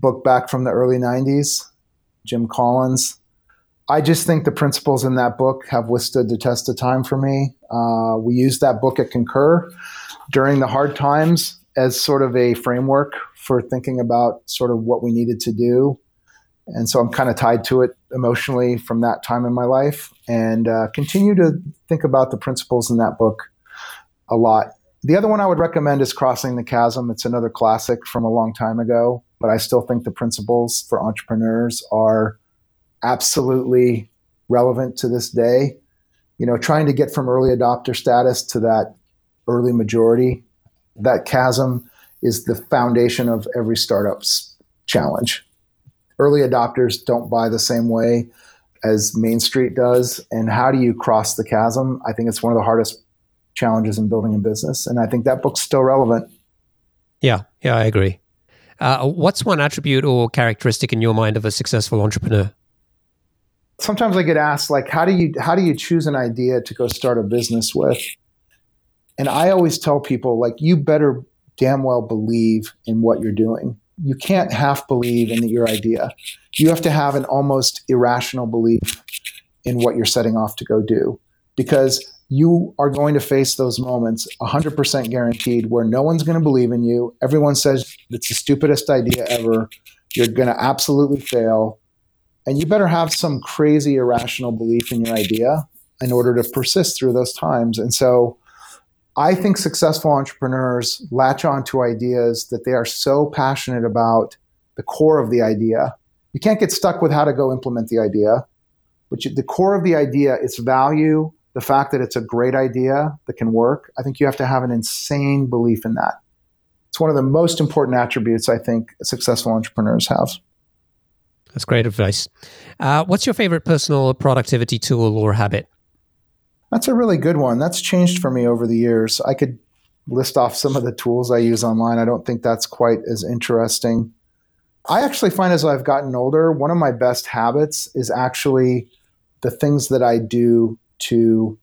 book back from the early 90s, Jim Collins. I just think the principles in that book have withstood the test of time for me. Uh, we used that book at Concur during the hard times as sort of a framework for thinking about sort of what we needed to do. And so I'm kind of tied to it emotionally from that time in my life and uh, continue to think about the principles in that book a lot. The other one I would recommend is Crossing the Chasm. It's another classic from a long time ago, but I still think the principles for entrepreneurs are absolutely relevant to this day. You know, trying to get from early adopter status to that early majority, that chasm is the foundation of every startup's challenge. Early adopters don't buy the same way as Main Street does. And how do you cross the chasm? I think it's one of the hardest challenges in building a business. And I think that book's still relevant. Yeah, yeah, I agree. Uh, what's one attribute or characteristic in your mind of a successful entrepreneur? Sometimes I get asked like, how do you how do you choose an idea to go start a business with? And I always tell people like, you better damn well believe in what you're doing. You can't half believe in your idea. You have to have an almost irrational belief in what you're setting off to go do because you are going to face those moments 100% guaranteed where no one's going to believe in you. Everyone says it's the stupidest idea ever. You're going to absolutely fail and you better have some crazy irrational belief in your idea in order to persist through those times. And so I think successful entrepreneurs latch on to ideas that they are so passionate about the core of the idea. You can't get stuck with how to go implement the idea, but you, the core of the idea, its value, the fact that it's a great idea that can work. I think you have to have an insane belief in that. It's one of the most important attributes I think successful entrepreneurs have. That's great advice. Uh, what's your favorite personal productivity tool or habit? That's a really good one. That's changed for me over the years. I could list off some of the tools I use online. I don't think that's quite as interesting. I actually find as I've gotten older, one of my best habits is actually the things that I do to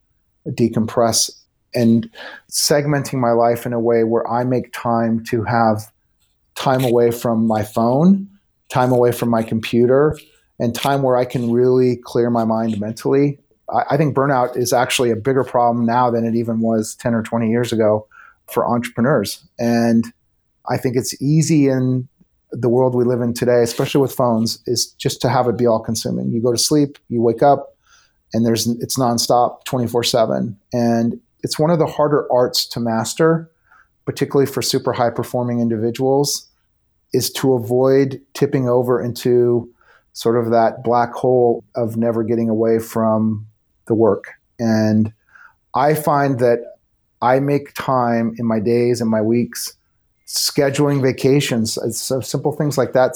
decompress and segmenting my life in a way where I make time to have time away from my phone time away from my computer, and time where I can really clear my mind mentally. I, I think burnout is actually a bigger problem now than it even was 10 or 20 years ago for entrepreneurs. And I think it's easy in the world we live in today, especially with phones, is just to have it be all consuming. You go to sleep, you wake up, and there's it's nonstop 24 7. And it's one of the harder arts to master, particularly for super high performing individuals is to avoid tipping over into sort of that black hole of never getting away from the work. And I find that I make time in my days and my weeks scheduling vacations. So simple things like that.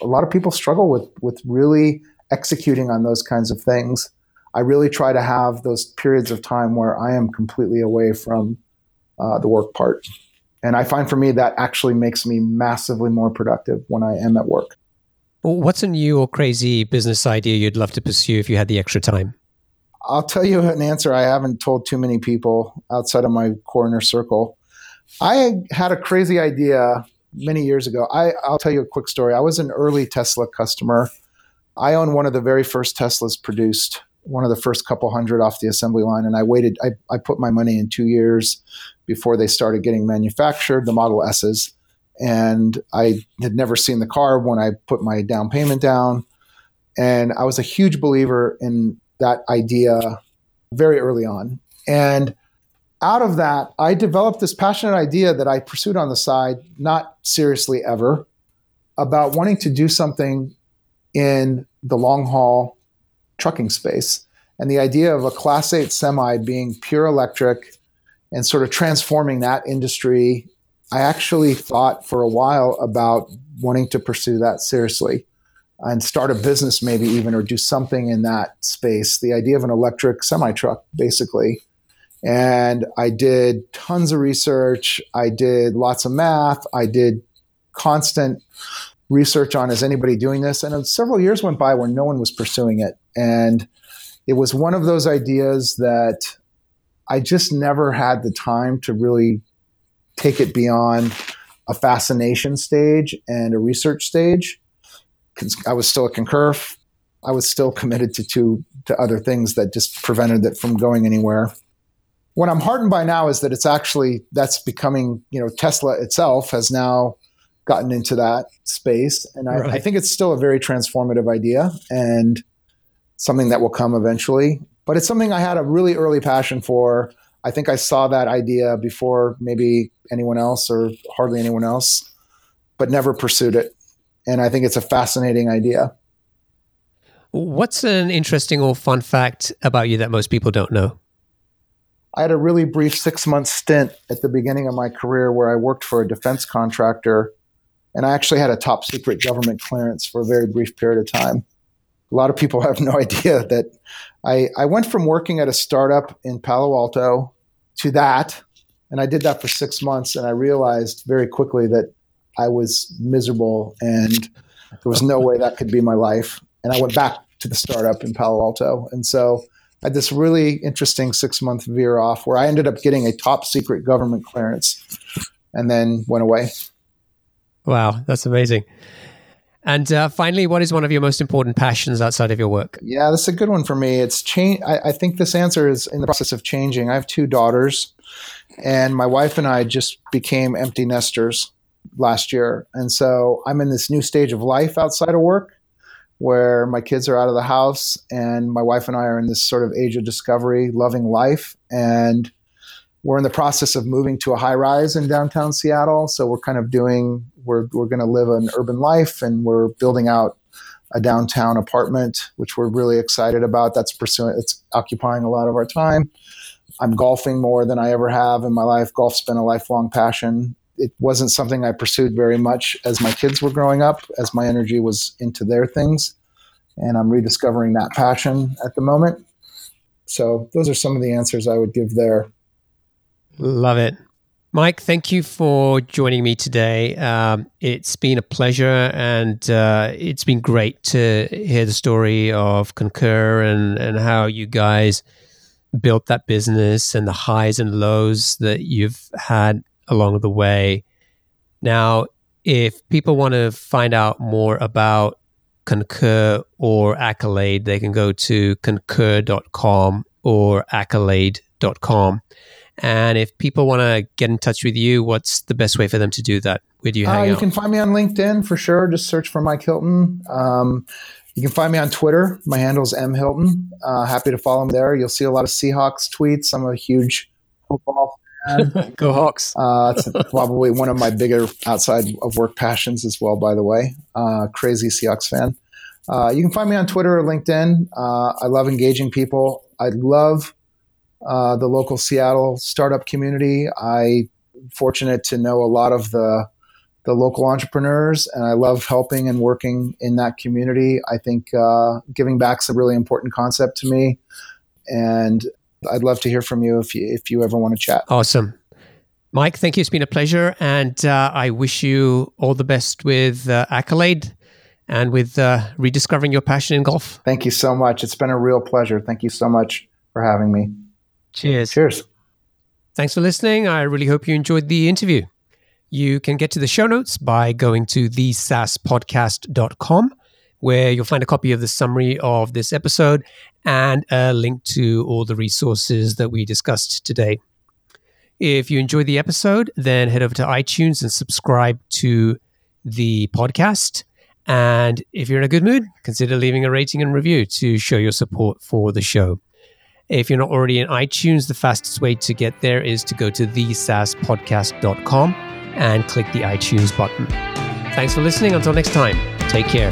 A lot of people struggle with with really executing on those kinds of things. I really try to have those periods of time where I am completely away from uh, the work part. And I find for me that actually makes me massively more productive when I am at work. What's a new or crazy business idea you'd love to pursue if you had the extra time? I'll tell you an answer I haven't told too many people outside of my corner circle. I had a crazy idea many years ago. I, I'll tell you a quick story. I was an early Tesla customer. I own one of the very first Teslas produced, one of the first couple hundred off the assembly line. And I waited, I, I put my money in two years before they started getting manufactured, the Model S's. And I had never seen the car when I put my down payment down. And I was a huge believer in that idea very early on. And out of that, I developed this passionate idea that I pursued on the side, not seriously ever, about wanting to do something in the long haul trucking space. And the idea of a Class 8 semi being pure electric and sort of transforming that industry, I actually thought for a while about wanting to pursue that seriously and start a business, maybe even, or do something in that space. The idea of an electric semi truck, basically. And I did tons of research. I did lots of math. I did constant research on is anybody doing this? And several years went by where no one was pursuing it. And it was one of those ideas that I just never had the time to really take it beyond a fascination stage and a research stage. I was still a concur. I was still committed to, to, to other things that just prevented it from going anywhere. What I'm heartened by now is that it's actually that's becoming, you know, Tesla itself has now gotten into that space. And I, right. I think it's still a very transformative idea and something that will come eventually. But it's something I had a really early passion for. I think I saw that idea before maybe anyone else or hardly anyone else, but never pursued it. And I think it's a fascinating idea. What's an interesting or fun fact about you that most people don't know? I had a really brief six month stint at the beginning of my career where I worked for a defense contractor and I actually had a top secret government clearance for a very brief period of time. A lot of people have no idea that I, I went from working at a startup in Palo Alto to that. And I did that for six months. And I realized very quickly that I was miserable and there was no way that could be my life. And I went back to the startup in Palo Alto. And so I had this really interesting six month veer off where I ended up getting a top secret government clearance and then went away. Wow, that's amazing. And uh, finally, what is one of your most important passions outside of your work? Yeah, that's a good one for me. It's change. I, I think this answer is in the process of changing. I have two daughters, and my wife and I just became empty nesters last year, and so I'm in this new stage of life outside of work, where my kids are out of the house, and my wife and I are in this sort of age of discovery, loving life, and we're in the process of moving to a high rise in downtown Seattle. So we're kind of doing, we're, we're going to live an urban life and we're building out a downtown apartment, which we're really excited about. That's pursuing, it's occupying a lot of our time. I'm golfing more than I ever have in my life. Golf's been a lifelong passion. It wasn't something I pursued very much as my kids were growing up, as my energy was into their things. And I'm rediscovering that passion at the moment. So, those are some of the answers I would give there. Love it. Mike, thank you for joining me today. Um, it's been a pleasure and uh, it's been great to hear the story of Concur and, and how you guys built that business and the highs and lows that you've had along the way. Now, if people want to find out more about Concur or Accolade, they can go to concur.com or accolade.com. And if people want to get in touch with you, what's the best way for them to do that with you? hang Uh, you can find me on LinkedIn for sure. Just search for Mike Hilton. Um, you can find me on Twitter. My handle is M Hilton. Uh, happy to follow me there. You'll see a lot of Seahawks tweets. I'm a huge football fan. Go Hawks. Uh, it's probably one of my bigger outside of work passions as well, by the way. Uh, crazy Seahawks fan. Uh, you can find me on Twitter or LinkedIn. Uh, I love engaging people. I love uh, the local Seattle startup community. I fortunate to know a lot of the the local entrepreneurs, and I love helping and working in that community. I think uh, giving back is a really important concept to me, and I'd love to hear from you if you if you ever want to chat. Awesome. Mike, thank you. It's been a pleasure. And uh, I wish you all the best with uh, Accolade and with uh, rediscovering your passion in golf. Thank you so much. It's been a real pleasure. Thank you so much for having me. Cheers. Cheers. Thanks for listening. I really hope you enjoyed the interview. You can get to the show notes by going to thesaaspodcast.com, where you'll find a copy of the summary of this episode and a link to all the resources that we discussed today. If you enjoyed the episode, then head over to iTunes and subscribe to the podcast. And if you're in a good mood, consider leaving a rating and review to show your support for the show. If you're not already in iTunes, the fastest way to get there is to go to thesaaspodcast.com and click the iTunes button. Thanks for listening. Until next time, take care.